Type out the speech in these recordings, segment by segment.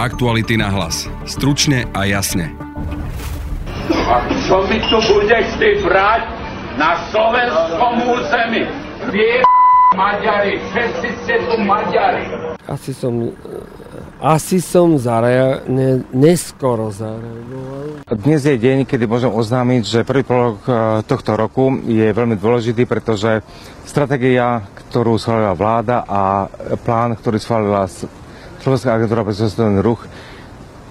Aktuality na hlas. Stručne a jasne. A čo mi tu budeš ty brať na slovenskom území? Vie Maďari, všetci ste tu Maďari. Asi som, asi som zarea, ne, neskoro zareagoval. Dnes je deň, kedy môžem oznámiť, že prvý polok e, tohto roku je veľmi dôležitý, pretože stratégia, ktorú schválila vláda a plán, ktorý schválila Slovenská agentúra pre cestovný ruch,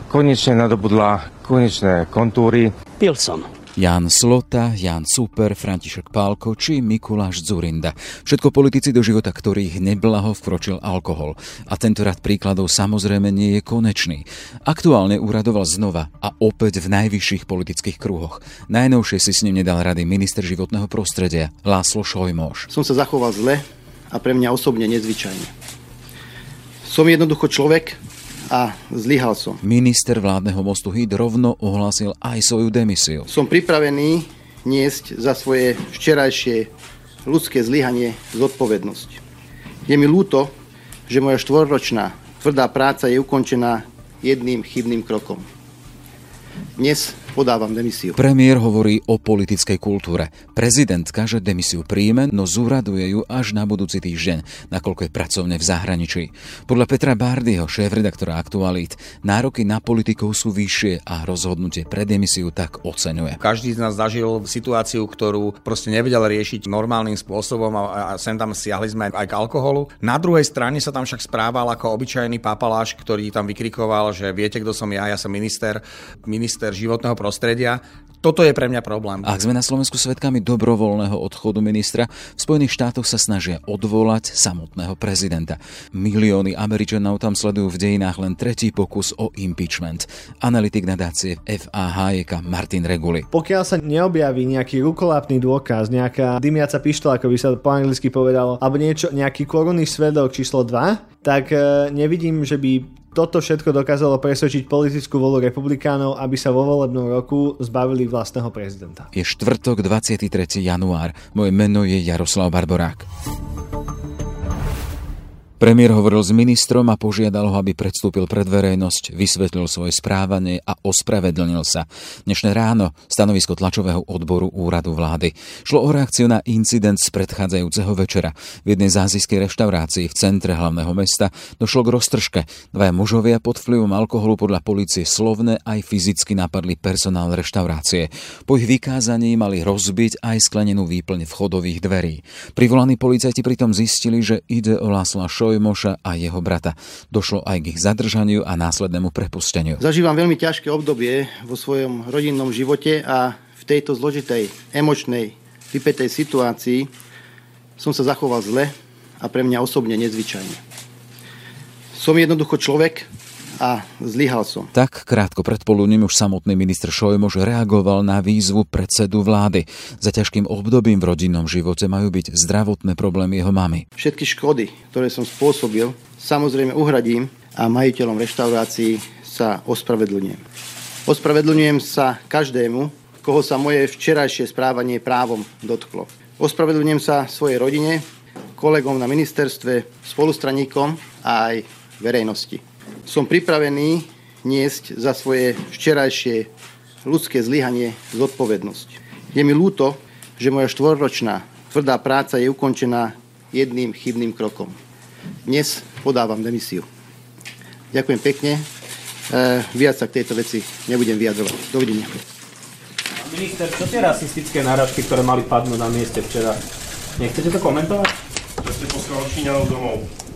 konečne nadobudla konečné kontúry. Pilson. Jan Slota, Jan Super, František Pálko či Mikuláš Zurinda. Všetko politici do života, ktorých neblaho vkročil alkohol. A tento rad príkladov samozrejme nie je konečný. Aktuálne uradoval znova a opäť v najvyšších politických kruhoch. Najnovšie si s ním nedal rady minister životného prostredia Láslo Šojmoš. Som sa zachoval zle a pre mňa osobne nezvyčajne. Som jednoducho človek, a zlyhal som. Minister vládneho mostu Hyd rovno ohlásil aj svoju demisiu. Som pripravený niesť za svoje včerajšie ľudské zlyhanie zodpovednosť. Je mi ľúto, že moja štvorročná tvrdá práca je ukončená jedným chybným krokom. Dnes podávam demisiu. Premiér hovorí o politickej kultúre. Prezidentka, že demisiu príjme, no zúraduje ju až na budúci týždeň, nakoľko je pracovne v zahraničí. Podľa Petra Bárdyho, šéf-redaktora Aktualít, nároky na politikov sú vyššie a rozhodnutie pre demisiu tak oceňuje. Každý z nás zažil situáciu, ktorú proste nevedel riešiť normálnym spôsobom a, a sem tam siahli sme aj k alkoholu. Na druhej strane sa tam však správal ako obyčajný papaláš, ktorý tam vykrikoval, že viete, kto som ja, ja som minister, minister životného prostredia. Toto je pre mňa problém. Ak sme na Slovensku svetkami dobrovoľného odchodu ministra, v Spojených štátoch sa snažia odvolať samotného prezidenta. Milióny Američanov tam sledujú v dejinách len tretí pokus o impeachment. Analytik nadácie FAH Martin Reguli. Pokiaľ sa neobjaví nejaký rukolapný dôkaz, nejaká dymiaca pištola, ako by sa po anglicky povedalo, alebo niečo, nejaký korunný svedok číslo 2, tak e, nevidím, že by toto všetko dokázalo presvedčiť politickú volu republikánov, aby sa vo volebnom roku zbavili vlastného prezidenta. Je štvrtok 23. január. Moje meno je Jaroslav Barborák. Premiér hovoril s ministrom a požiadal ho, aby predstúpil pred verejnosť, vysvetlil svoje správanie a ospravedlnil sa. Dnešné ráno stanovisko tlačového odboru úradu vlády. Šlo o reakciu na incident z predchádzajúceho večera. V jednej zázijskej reštaurácii v centre hlavného mesta došlo k roztržke. Dvaja mužovia pod vplyvom alkoholu podľa policie slovne aj fyzicky napadli personál reštaurácie. Po ich vykázaní mali rozbiť aj sklenenú výplň vchodových dverí. Privolaní policajti pritom zistili, že ide o Lásla Šo Šojmoša a jeho brata. Došlo aj k ich zadržaniu a následnému prepusteniu. Zažívam veľmi ťažké obdobie vo svojom rodinnom živote a v tejto zložitej, emočnej, vypetej situácii som sa zachoval zle a pre mňa osobne nezvyčajne. Som jednoducho človek, a zlyhal som. Tak krátko pred poludním už samotný minister Šojmož reagoval na výzvu predsedu vlády. Za ťažkým obdobím v rodinnom živote majú byť zdravotné problémy jeho mamy. Všetky škody, ktoré som spôsobil, samozrejme uhradím a majiteľom reštaurácií sa ospravedlňujem. Ospravedlňujem sa každému, koho sa moje včerajšie správanie právom dotklo. Ospravedlňujem sa svojej rodine, kolegom na ministerstve, spolustraníkom a aj verejnosti. Som pripravený niesť za svoje včerajšie ľudské zlyhanie zodpovednosť. Je mi ľúto, že moja štvorročná tvrdá práca je ukončená jedným chybným krokom. Dnes podávam demisiu. Ďakujem pekne. E, viac sa k tejto veci nebudem vyjadrovať. Dovidenia. Minister, čo tie rasistické náražky, ktoré mali padnúť na mieste včera? Nechcete to komentovať? Že ste poslal Číňanov domov.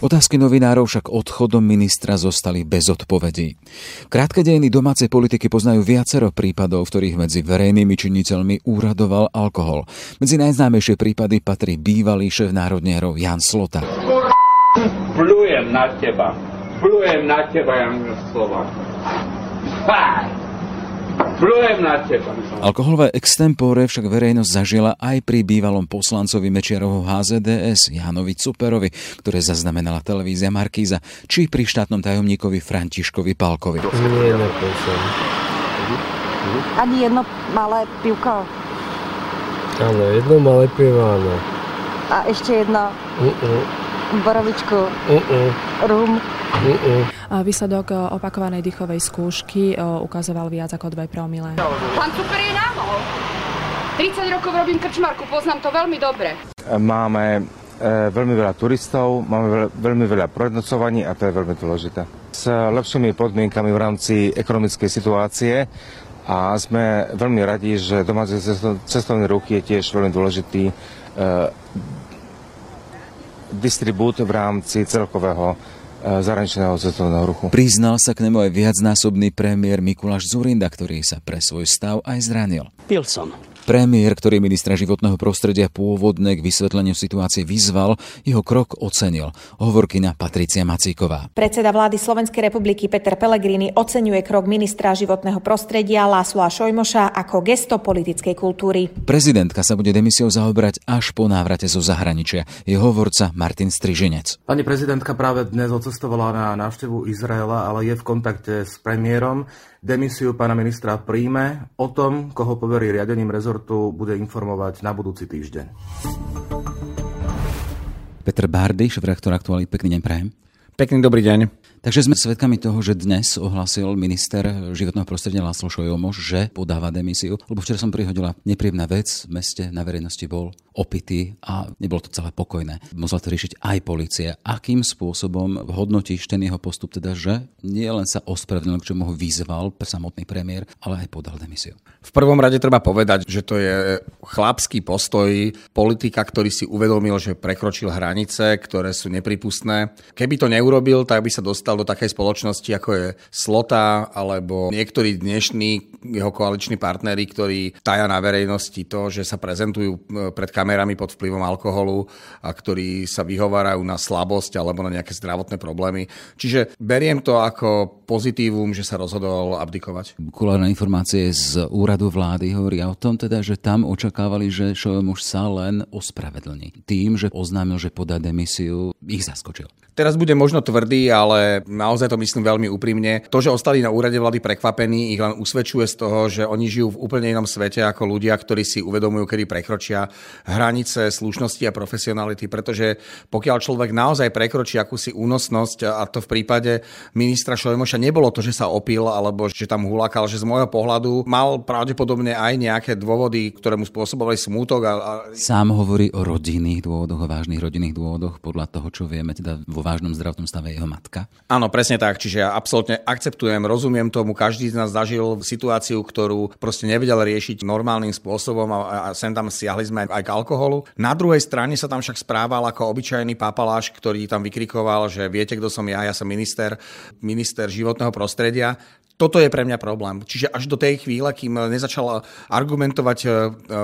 Otázky novinárov však odchodom ministra zostali bez odpovedí. Krátke dejiny domácej politiky poznajú viacero prípadov, v ktorých medzi verejnými činiteľmi úradoval alkohol. Medzi najznámejšie prípady patrí bývalý šéf národnierov Jan Slota. Plujem na teba. Plujem na teba, Jan Slova. Fakt. Plujem na teba. Alkoholové extempore však verejnosť zažila aj pri bývalom poslancovi Mečiarovho HZDS Jánovi Cuperovi, ktoré zaznamenala televízia Markíza, či pri štátnom tajomníkovi Františkovi Palkovi. Nie, nepíšem. Ani jedno malé pivko. Áno, jedno malé pivo, áno. A ešte jedno. Uh-uh. Borovičku. Uh-uh. Rum. Uh-uh. Výsledok opakovanej dýchovej skúšky ukazoval viac ako 2 promile. Pán Super je námol. 30 rokov robím krčmarku, poznám to veľmi dobre. Máme e, veľmi veľa turistov, máme veľ, veľmi veľa prenocovaní a to je veľmi dôležité. S lepšími podmienkami v rámci ekonomickej situácie a sme veľmi radi, že domáci cestovný ruch je tiež veľmi dôležitý e, distribút v rámci celkového e, zahraničného cestovného ruchu. Priznal sa k nemu aj viacnásobný premiér Mikuláš Zurinda, ktorý sa pre svoj stav aj zranil. Pil som. Premiér, ktorý ministra životného prostredia pôvodne k vysvetleniu situácie vyzval, jeho krok ocenil. Hovorkyňa Patricia Macíková. Predseda vlády Slovenskej republiky Peter Pellegrini oceňuje krok ministra životného prostredia Lásla Šojmoša ako gesto politickej kultúry. Prezidentka sa bude demisiou zaoberať až po návrate zo zahraničia. Je hovorca Martin Striženec. Pani prezidentka práve dnes odcestovala na návštevu Izraela, ale je v kontakte s premiérom. Demisiu pána ministra príjme. O tom, koho poverí riadením rezortu, bude informovať na budúci týždeň. Peter Bárdy, šéf-reaktor aktuálny. Pekný deň prajem. Pekný dobrý deň. Takže sme svedkami toho, že dnes ohlasil minister životného prostredia Láslo Šojomoš, že podáva demisiu. Lebo včera som prihodila nepríjemná vec, v meste na verejnosti bol opitý a nebolo to celé pokojné. Musela to riešiť aj policia. Akým spôsobom hodnotíš ten jeho postup, teda, že nie len sa ospravedlnil, k čomu ho vyzval samotný premiér, ale aj podal demisiu? V prvom rade treba povedať, že to je chlapský postoj politika, ktorý si uvedomil, že prekročil hranice, ktoré sú nepripustné. Keby to neurobil, tak by sa dostal do takej spoločnosti, ako je Slota alebo niektorí dnešní jeho koaliční partnery, ktorí taja na verejnosti to, že sa prezentujú e, pred kamerami pod vplyvom alkoholu a ktorí sa vyhovárajú na slabosť alebo na nejaké zdravotné problémy. Čiže beriem to ako pozitívum, že sa rozhodol abdikovať. Kulárne informácie z úradu vlády hovoria o tom teda, že tam očakávali, že Šojomuš sa len ospravedlní. Tým, že oznámil, že podá demisiu, ich zaskočil. Teraz bude možno tvrdý, ale naozaj to myslím veľmi úprimne. To, že ostali na úrade vlády prekvapení, ich len usvedčuje z toho, že oni žijú v úplne inom svete ako ľudia, ktorí si uvedomujú, kedy prekročia hranice slušnosti a profesionality, pretože pokiaľ človek naozaj prekročí akúsi únosnosť, a to v prípade ministra Šojmoša nebolo to, že sa opil alebo že tam hulakal, že z môjho pohľadu mal pravdepodobne aj nejaké dôvody, ktoré mu spôsobovali smútok. A, a... Sám hovorí o rodinných dôvodoch, o vážnych rodinných dôvodoch, podľa toho, čo vieme teda vo vážnom zdravotnom stave jeho matka. Áno, presne tak. Čiže ja absolútne akceptujem, rozumiem tomu. Každý z nás zažil situáciu, ktorú proste nevedel riešiť normálnym spôsobom a, a sem tam siahli sme aj k alkoholu. Na druhej strane sa tam však správal ako obyčajný papaláš, ktorý tam vykrikoval, že viete, kto som ja, ja som minister, minister životného prostredia toto je pre mňa problém. Čiže až do tej chvíle, kým nezačal argumentovať e,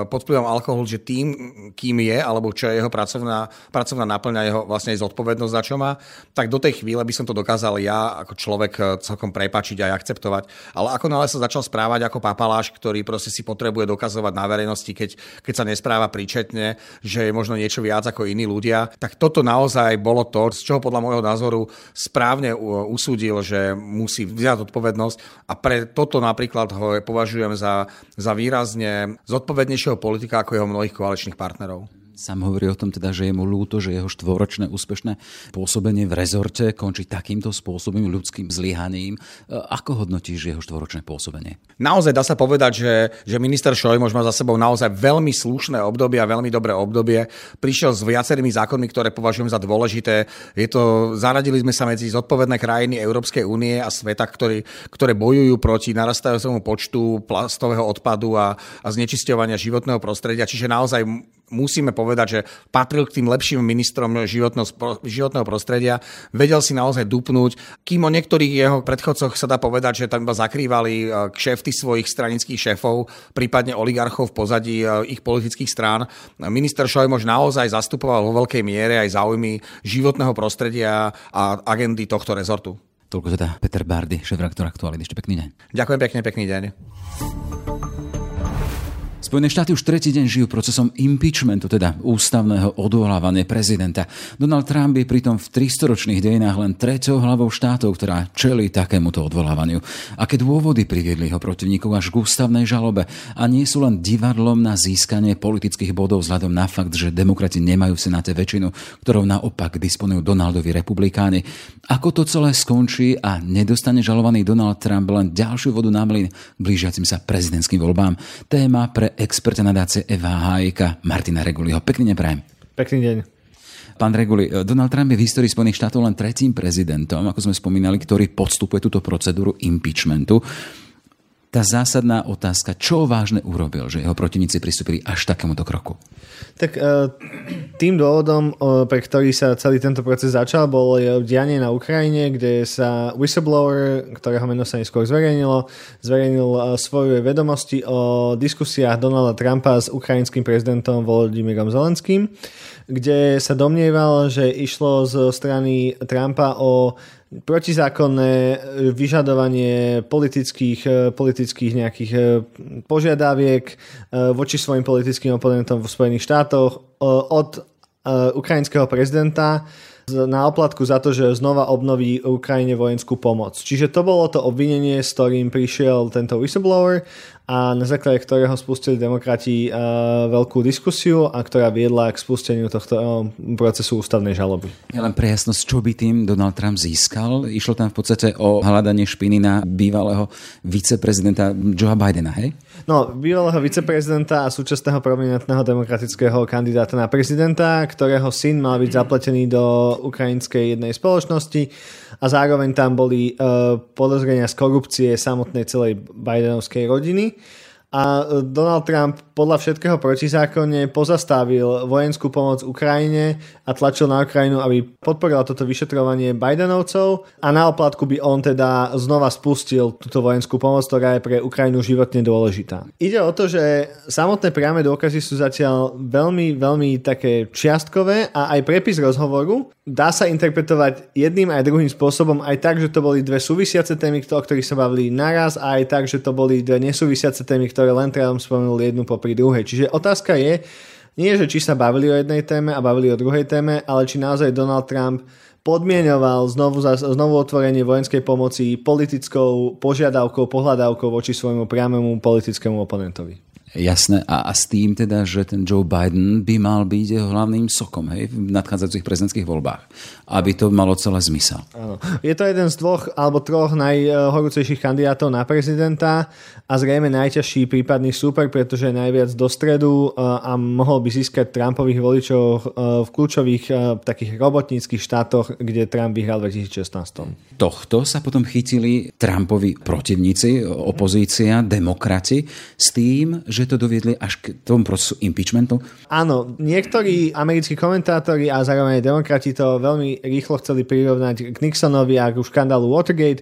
pod vplyvom alkoholu, že tým, kým je, alebo čo je jeho pracovná, pracovná náplňa, jeho vlastne zodpovednosť za čo má, tak do tej chvíle by som to dokázal ja ako človek e, celkom prepačiť a akceptovať. Ale ako nále sa začal správať ako papaláš, ktorý proste si potrebuje dokazovať na verejnosti, keď, keď sa nespráva príčetne, že je možno niečo viac ako iní ľudia, tak toto naozaj bolo to, z čoho podľa môjho názoru správne usúdil, že musí vziať odpovednosť a pre toto napríklad ho považujem za, za výrazne zodpovednejšieho politika ako jeho mnohých koaličných partnerov. Sám hovorí o tom teda, že je mu ľúto, že jeho štvoročné úspešné pôsobenie v rezorte končí takýmto spôsobom ľudským zlyhaním. Ako hodnotíš jeho štvoročné pôsobenie? Naozaj dá sa povedať, že, že minister Šojmož má za sebou naozaj veľmi slušné obdobie a veľmi dobré obdobie. Prišiel s viacerými zákonmi, ktoré považujem za dôležité. Je to, zaradili sme sa medzi zodpovedné krajiny Európskej únie a sveta, ktorý, ktoré bojujú proti narastajúcemu počtu plastového odpadu a, a znečisťovania životného prostredia. Čiže naozaj musíme povedať, že patril k tým lepším ministrom životného prostredia, vedel si naozaj dupnúť, kým o niektorých jeho predchodcoch sa dá povedať, že tam iba zakrývali e, kšefty svojich stranických šéfov, prípadne oligarchov v pozadí e, ich politických strán. Minister Šojmož naozaj zastupoval vo veľkej miere aj záujmy životného prostredia a agendy tohto rezortu. Toľko teda Peter Bardy, šéf-redaktor Aktuality. Ešte pekný deň. Ďakujem pekne, pekný deň. Spojené štáty už tretí deň žijú procesom impeachmentu, teda ústavného odvolávania prezidenta. Donald Trump je pritom v 300-ročných dejinách len treťou hlavou štátov, ktorá čelí takémuto odvolávaniu. Aké dôvody priviedli ho protivníkov až k ústavnej žalobe a nie sú len divadlom na získanie politických bodov vzhľadom na fakt, že demokrati nemajú v Senáte väčšinu, ktorou naopak disponujú Donaldovi republikáni. Ako to celé skončí a nedostane žalovaný Donald Trump len ďalšiu vodu na mlyn blížiacim sa prezidentským voľbám? Téma pre experta nadácie Eva Hájka Martina Reguliho. Pekný deň prajem. Pekný deň. Pán Reguli, Donald Trump je v histórii Spojených štátov len tretím prezidentom, ako sme spomínali, ktorý podstupuje túto procedúru impeachmentu tá zásadná otázka, čo vážne urobil, že jeho protivníci pristúpili až takémuto kroku? Tak e, tým dôvodom, pre ktorý sa celý tento proces začal, bolo dianie na Ukrajine, kde sa whistleblower, ktorého meno sa neskôr zverejnilo, zverejnil e, svoje vedomosti o diskusiách Donalda Trumpa s ukrajinským prezidentom Volodymyrom Zelenským, kde sa domnieval, že išlo zo strany Trumpa o protizákonné e, vyžadovanie politických, e, politických nejakých e, požiadaviek voči svojim politickým oponentom v Spojených štátoch od ukrajinského prezidenta na oplatku za to, že znova obnoví Ukrajine vojenskú pomoc. Čiže to bolo to obvinenie, s ktorým prišiel tento whistleblower a na základe ktorého spustili demokrati uh, veľkú diskusiu a ktorá viedla k spusteniu tohto uh, procesu ústavnej žaloby. Ja len pre jasnosť, čo by tým Donald Trump získal? Išlo tam v podstate o hľadanie špiny na bývalého viceprezidenta Joea Bidena, hej? No, bývalého viceprezidenta a súčasného prominentného demokratického kandidáta na prezidenta, ktorého syn mal byť zapletený do ukrajinskej jednej spoločnosti a zároveň tam boli uh, podozrenia z korupcie samotnej celej Bidenovskej rodiny a e, Donald Trump podľa všetkého protizákonne pozastavil vojenskú pomoc Ukrajine a tlačil na Ukrajinu, aby podporila toto vyšetrovanie Bidenovcov a na oplatku by on teda znova spustil túto vojenskú pomoc, ktorá je pre Ukrajinu životne dôležitá. Ide o to, že samotné priame dôkazy sú zatiaľ veľmi, veľmi také čiastkové a aj prepis rozhovoru dá sa interpretovať jedným aj druhým spôsobom, aj tak, že to boli dve súvisiace témy, o ktorých sa bavili naraz, a aj tak, že to boli dve nesúvisiace témy, ktoré len Trump spomenul jednu popri druhej. Čiže otázka je, nie že či sa bavili o jednej téme a bavili o druhej téme, ale či naozaj Donald Trump podmienoval znovu, znovu otvorenie vojenskej pomoci politickou požiadavkou, pohľadávkou voči svojmu priamému politickému oponentovi. Jasné. A, a s tým teda, že ten Joe Biden by mal byť jeho hlavným sokom hej, v nadchádzajúcich prezidentských voľbách. Aby to malo celé zmysel. Áno. Je to jeden z dvoch alebo troch najhorúcejších kandidátov na prezidenta a zrejme najťažší prípadný súper, pretože je najviac do stredu e, a mohol by získať Trumpových voličov e, v kľúčových e, takých robotníckých štátoch, kde Trump vyhral v 2016. Tohto sa potom chytili Trumpovi protivníci, opozícia, demokrati s tým, že to doviedli až k tomu procesu impeachmentu? Áno, niektorí americkí komentátori a zároveň demokrati to veľmi rýchlo chceli prirovnať k Nixonovi a k škandálu Watergate,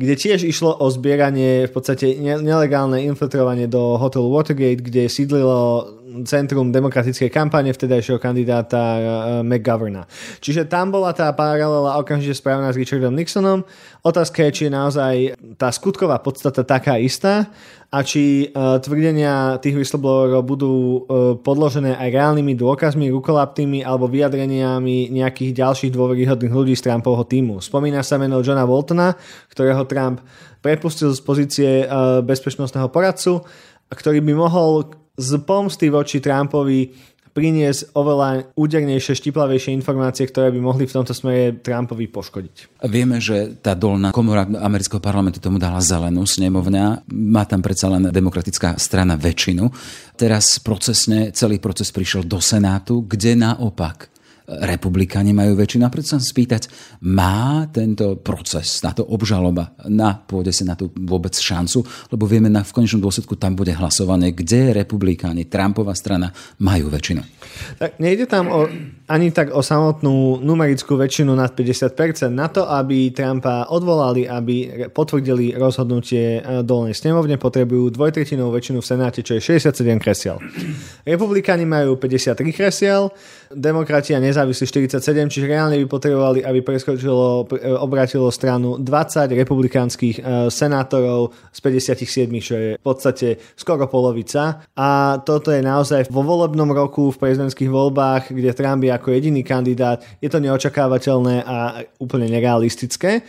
kde tiež išlo o zbieranie, v podstate nelegálne infiltrovanie do hotelu Watergate, kde sídlilo centrum demokratickej kampane vtedajšieho kandidáta uh, McGoverna. Čiže tam bola tá paralela okamžite správna s Richardom Nixonom. Otázka je, či je naozaj tá skutková podstata taká istá a či uh, tvrdenia tých whistleblowerov budú uh, podložené aj reálnymi dôkazmi, rukolaptými alebo vyjadreniami nejakých ďalších dôveryhodných ľudí z Trumpovho týmu. Spomína sa meno Johna Boltona, ktorého Trump prepustil z pozície uh, bezpečnostného poradcu, ktorý by mohol z pomsty voči Trumpovi priniesť oveľa údernejšie, štiplavejšie informácie, ktoré by mohli v tomto smere Trumpovi poškodiť. Vieme, že tá dolná komora amerického parlamentu tomu dala zelenú snemovňa. Má tam predsa len demokratická strana väčšinu. Teraz procesne celý proces prišiel do Senátu, kde naopak republikáni majú väčšinu. A preto sa spýtať, má tento proces, táto obžaloba na pôde si na tú vôbec šancu? Lebo vieme, na, v konečnom dôsledku tam bude hlasovanie, kde republikáni, Trumpova strana majú väčšinu. Tak nejde tam o, ani tak o samotnú numerickú väčšinu nad 50%. Na to, aby Trumpa odvolali, aby potvrdili rozhodnutie e, dolnej snemovne, potrebujú dvojtretinovú väčšinu v Senáte, čo je 67 kresiel. Republikáni majú 53 kresiel, demokrati a nezávislý 47, čiže reálne by potrebovali, aby preskočilo, obratilo stranu 20 republikánskych e, senátorov z 57, čo je v podstate skoro polovica. A toto je naozaj vo volebnom roku v prezidentských voľbách, kde Trump je ako jediný kandidát, je to neočakávateľné a úplne nerealistické.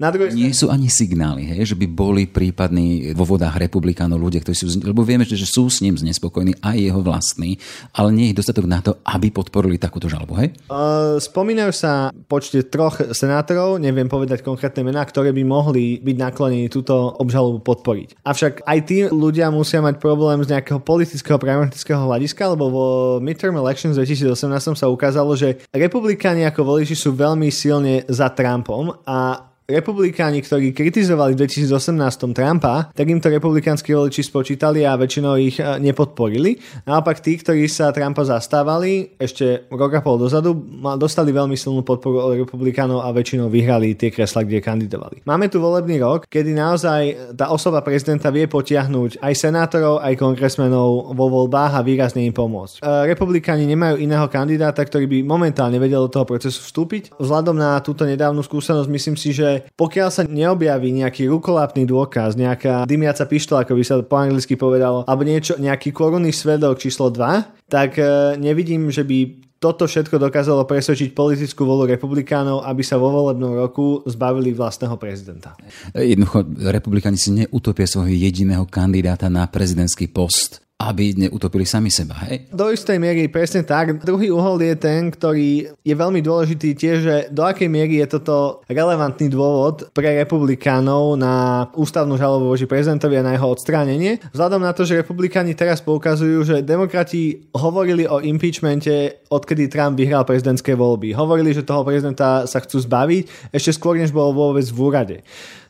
Na druhej Nie sú ani signály, hej, že by boli prípadní vo vodách republikánov ľudia, ktorí sú, lebo vieme, že sú s ním znespokojní aj jeho vlastní, ale nie je dostatok na to, aby podporili takúto žalobu, hej? Uh, spomínajú sa počte troch senátorov, neviem povedať konkrétne mená, ktoré by mohli byť naklonení túto obžalobu podporiť. Avšak aj tí ľudia musia mať problém z nejakého politického, pragmatického hľadiska, lebo vo midterm elections 2018 sa ukázalo, že republikáni ako voliči sú veľmi silne za Trumpom a republikáni, ktorí kritizovali v 2018 Trumpa, tak im to republikánsky voliči spočítali a väčšinou ich e, nepodporili. Naopak tí, ktorí sa Trumpa zastávali ešte rok a pol dozadu, dostali veľmi silnú podporu od republikánov a väčšinou vyhrali tie kresla, kde kandidovali. Máme tu volebný rok, kedy naozaj tá osoba prezidenta vie potiahnuť aj senátorov, aj kongresmenov vo voľbách a výrazne im pomôcť. E, republikáni nemajú iného kandidáta, ktorý by momentálne vedel do toho procesu vstúpiť. Vzhľadom na túto nedávnu skúsenosť myslím si, že pokiaľ sa neobjaví nejaký rukolapný dôkaz, nejaká dymiaca pištola, ako by sa po anglicky povedalo, alebo niečo, nejaký korunný svedok číslo 2, tak e, nevidím, že by toto všetko dokázalo presvedčiť politickú volu republikánov, aby sa vo volebnom roku zbavili vlastného prezidenta. Jednoducho, republikáni si neutopia svojho jediného kandidáta na prezidentský post aby neutopili sami seba. Hej? Do istej miery presne tak. Druhý uhol je ten, ktorý je veľmi dôležitý tiež, že do akej miery je toto relevantný dôvod pre republikánov na ústavnú žalobu voči prezidentovi a na jeho odstránenie. Vzhľadom na to, že republikáni teraz poukazujú, že demokrati hovorili o impeachmente, odkedy Trump vyhral prezidentské voľby. Hovorili, že toho prezidenta sa chcú zbaviť ešte skôr, než bol vôbec v úrade.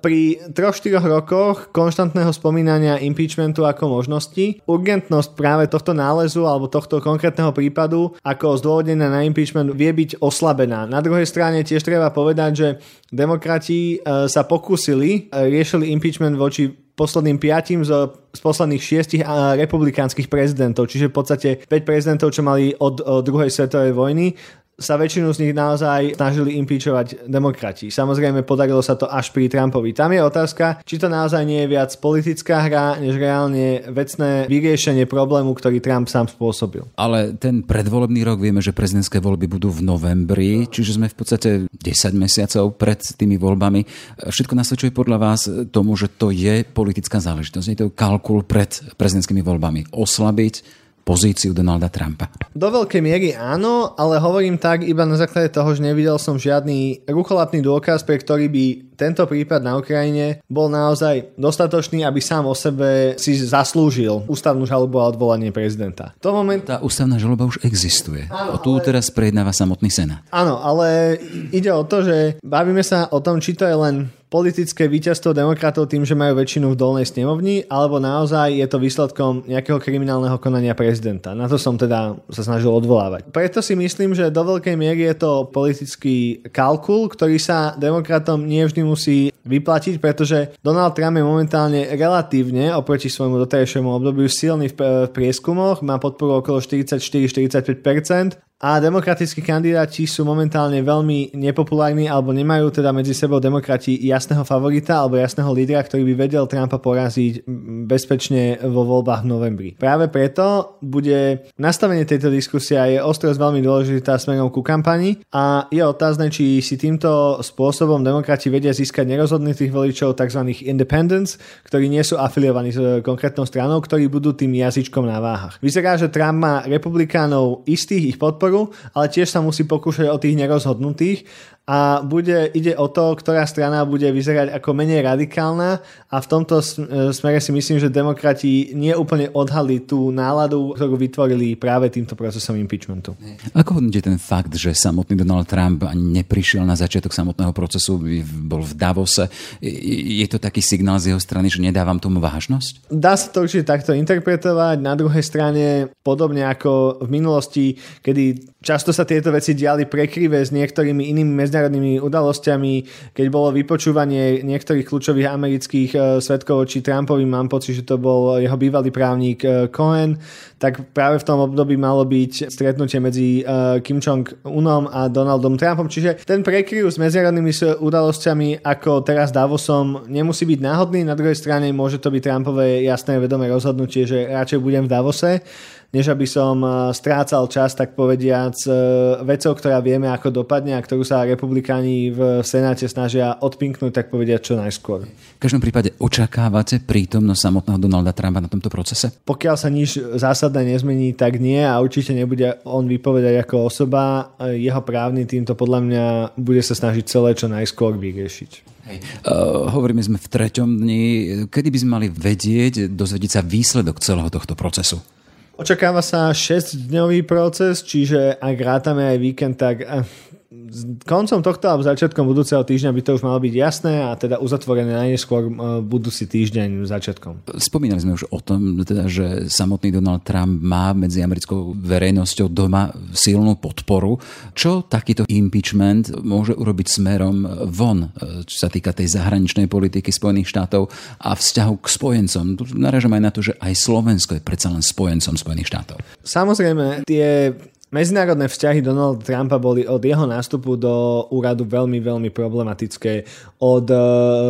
Pri 3-4 rokoch konštantného spomínania impeachmentu ako možnosti, urgentnosť práve tohto nálezu alebo tohto konkrétneho prípadu ako zdôvodnená na impeachment vie byť oslabená. Na druhej strane tiež treba povedať, že demokrati e, sa pokúsili, e, riešili impeachment voči posledným piatim z, z posledných šiestich republikánskych prezidentov, čiže v podstate 5 prezidentov, čo mali od, od druhej svetovej vojny sa väčšinu z nich naozaj snažili impeachovať demokrati. Samozrejme podarilo sa to až pri Trumpovi. Tam je otázka, či to naozaj nie je viac politická hra, než reálne vecné vyriešenie problému, ktorý Trump sám spôsobil. Ale ten predvolebný rok vieme, že prezidentské voľby budú v novembri, čiže sme v podstate 10 mesiacov pred tými voľbami. Všetko nasvedčuje podľa vás tomu, že to je politická záležitosť. Je to kalkul pred prezidentskými voľbami. Oslabiť pozíciu Donalda Trumpa? Do veľkej miery áno, ale hovorím tak iba na základe toho, že nevidel som žiadny rukolapný dôkaz, pre ktorý by tento prípad na Ukrajine bol naozaj dostatočný, aby sám o sebe si zaslúžil ústavnú žalobu a odvolanie prezidenta. To moment... Tá ústavná žaloba už existuje. Áno, o tú ale... teraz prejednáva samotný Senát. Áno, ale ide o to, že bavíme sa o tom, či to je len politické víťazstvo demokratov tým, že majú väčšinu v dolnej snemovni, alebo naozaj je to výsledkom nejakého kriminálneho konania prezidenta. Na to som teda sa snažil odvolávať. Preto si myslím, že do veľkej miery je to politický kalkul, ktorý sa demokratom nie vždy musí vyplatiť, pretože Donald Trump je momentálne relatívne oproti svojmu doterajšiemu obdobiu silný v prieskumoch, má podporu okolo 44-45% a demokratickí kandidáti sú momentálne veľmi nepopulárni alebo nemajú teda medzi sebou demokrati jasného favorita alebo jasného lídra, ktorý by vedel Trumpa poraziť bezpečne vo voľbách v novembri. Práve preto bude nastavenie tejto diskusie a je ostrosť veľmi dôležitá smerom ku kampani a je otázne, či si týmto spôsobom demokrati vedia získať nerozhodnutých voličov tzv. independents, ktorí nie sú afiliovaní s konkrétnou stranou, ktorí budú tým jazyčkom na váhach. Vyzerá, že Trump má republikánov istých ich podpor podporu, ale tiež sa musí pokúšať o tých nerozhodnutých a bude, ide o to, ktorá strana bude vyzerať ako menej radikálna a v tomto e, smere si myslím, že demokrati nie úplne odhali tú náladu, ktorú vytvorili práve týmto procesom impeachmentu. Ako hodnotíte ten fakt, že samotný Donald Trump ani neprišiel na začiatok samotného procesu, bol v Davose? Je to taký signál z jeho strany, že nedávam tomu vážnosť? Dá sa to určite takto interpretovať. Na druhej strane, podobne ako v minulosti, kedy často sa tieto veci diali prekrive s niektorými inými medzinárodnými udalosťami, keď bolo vypočúvanie niektorých kľúčových amerických uh, svetkov či Trumpovi, mám pocit, že to bol jeho bývalý právnik uh, Cohen, tak práve v tom období malo byť stretnutie medzi uh, Kim Jong-unom a Donaldom Trumpom. Čiže ten prekryv s medzinárodnými udalosťami ako teraz Davosom nemusí byť náhodný, na druhej strane môže to byť Trumpové jasné vedomé rozhodnutie, že radšej budem v Davose než aby som eh, strácal čas, tak povediac, eh, vecou, ktorá vieme, ako dopadne a ktorú sa republikáni v Senáte snažia odpinknúť, tak povediať čo najskôr. V každom prípade očakávate prítomnosť samotného Donalda Trumpa na tomto procese? Pokiaľ sa nič zásadné nezmení, tak nie a určite nebude on vypovedať ako osoba. Jeho právny týmto podľa mňa bude sa snažiť celé čo najskôr vyriešiť. Hej. Uh, hovoríme sme v treťom dni. Kedy by sme mali vedieť, dozvedieť sa výsledok celého tohto procesu? Očakáva sa 6-dňový proces, čiže ak rátame aj víkend, tak eh, koncom tohto alebo začiatkom budúceho týždňa by to už malo byť jasné a teda uzatvorené najneskôr budúci týždeň začiatkom. Spomínali sme už o tom, teda, že samotný Donald Trump má medzi americkou verejnosťou doma silnú podporu. Čo takýto impeachment môže urobiť smerom von, e, čo sa týka tej zahraničnej politiky Spojených štátov a vzťahu k spojencom? Naražam aj na to, že aj Slovensko je predsa len spojencom Spojených štátov. Samozrejme, tie Medzinárodné vzťahy Donalda Trumpa boli od jeho nástupu do úradu veľmi, veľmi problematické. Od e,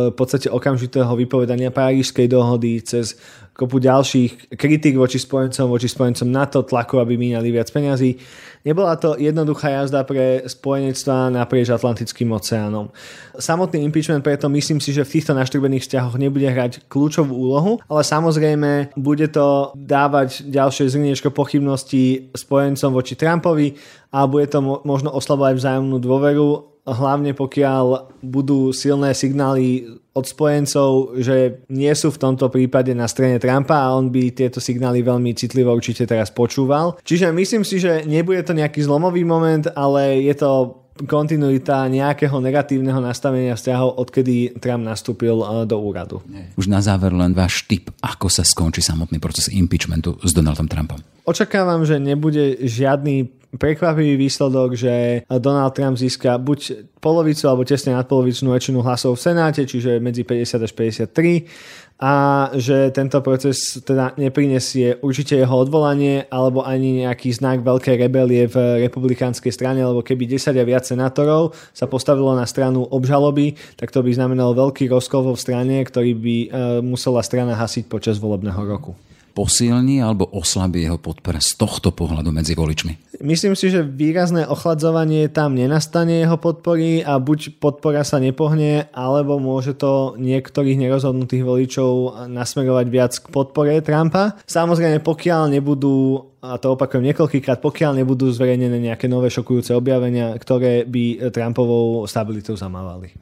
v podstate okamžitého vypovedania Parížskej dohody cez kopu ďalších kritik voči spojencom, voči spojencom NATO, tlaku, aby míňali viac peňazí Nebola to jednoduchá jazda pre spojenectva naprieč Atlantickým oceánom. Samotný impeachment preto myslím si, že v týchto naštrbených vzťahoch nebude hrať kľúčovú úlohu, ale samozrejme bude to dávať ďalšie zrniečko pochybností spojencom voči Trumpovi a bude to možno oslabovať vzájomnú dôveru hlavne pokiaľ budú silné signály od spojencov, že nie sú v tomto prípade na strane Trumpa a on by tieto signály veľmi citlivo určite teraz počúval. Čiže myslím si, že nebude to nejaký zlomový moment, ale je to kontinuita nejakého negatívneho nastavenia vzťahov, odkedy Trump nastúpil eh, do úradu. Už na záver len váš tip, ako sa skončí samotný proces impeachmentu s Donaldom Trumpom. Očakávam, že nebude žiadny prekvapivý výsledok, že Donald Trump získa buď polovicu alebo tesne nadpolovičnú väčšinu hlasov v Senáte, čiže medzi 50 až 53 a že tento proces teda neprinesie určite jeho odvolanie alebo ani nejaký znak veľkej rebelie v republikánskej strane, lebo keby 10 a viac senátorov sa postavilo na stranu obžaloby, tak to by znamenalo veľký rozkol v strane, ktorý by e, musela strana hasiť počas volebného roku posilní alebo oslabí jeho podpora z tohto pohľadu medzi voličmi? Myslím si, že výrazné ochladzovanie tam nenastane jeho podpory a buď podpora sa nepohne, alebo môže to niektorých nerozhodnutých voličov nasmerovať viac k podpore Trumpa. Samozrejme, pokiaľ nebudú a to opakujem niekoľkýkrát, pokiaľ nebudú zverejnené nejaké nové šokujúce objavenia, ktoré by Trumpovou stabilitou zamávali.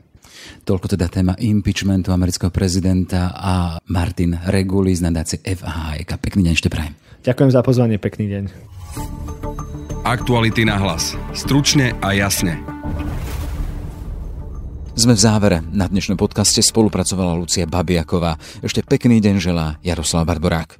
Toľko teda téma impeachmentu amerického prezidenta a Martin Reguli z nadácie FHK. Pekný deň ešte prajem. Ďakujem za pozvanie, pekný deň. Aktuality na hlas. Stručne a jasne. Sme v závere. Na dnešnom podcaste spolupracovala Lucia Babiaková. Ešte pekný deň želá Jaroslav Barborák.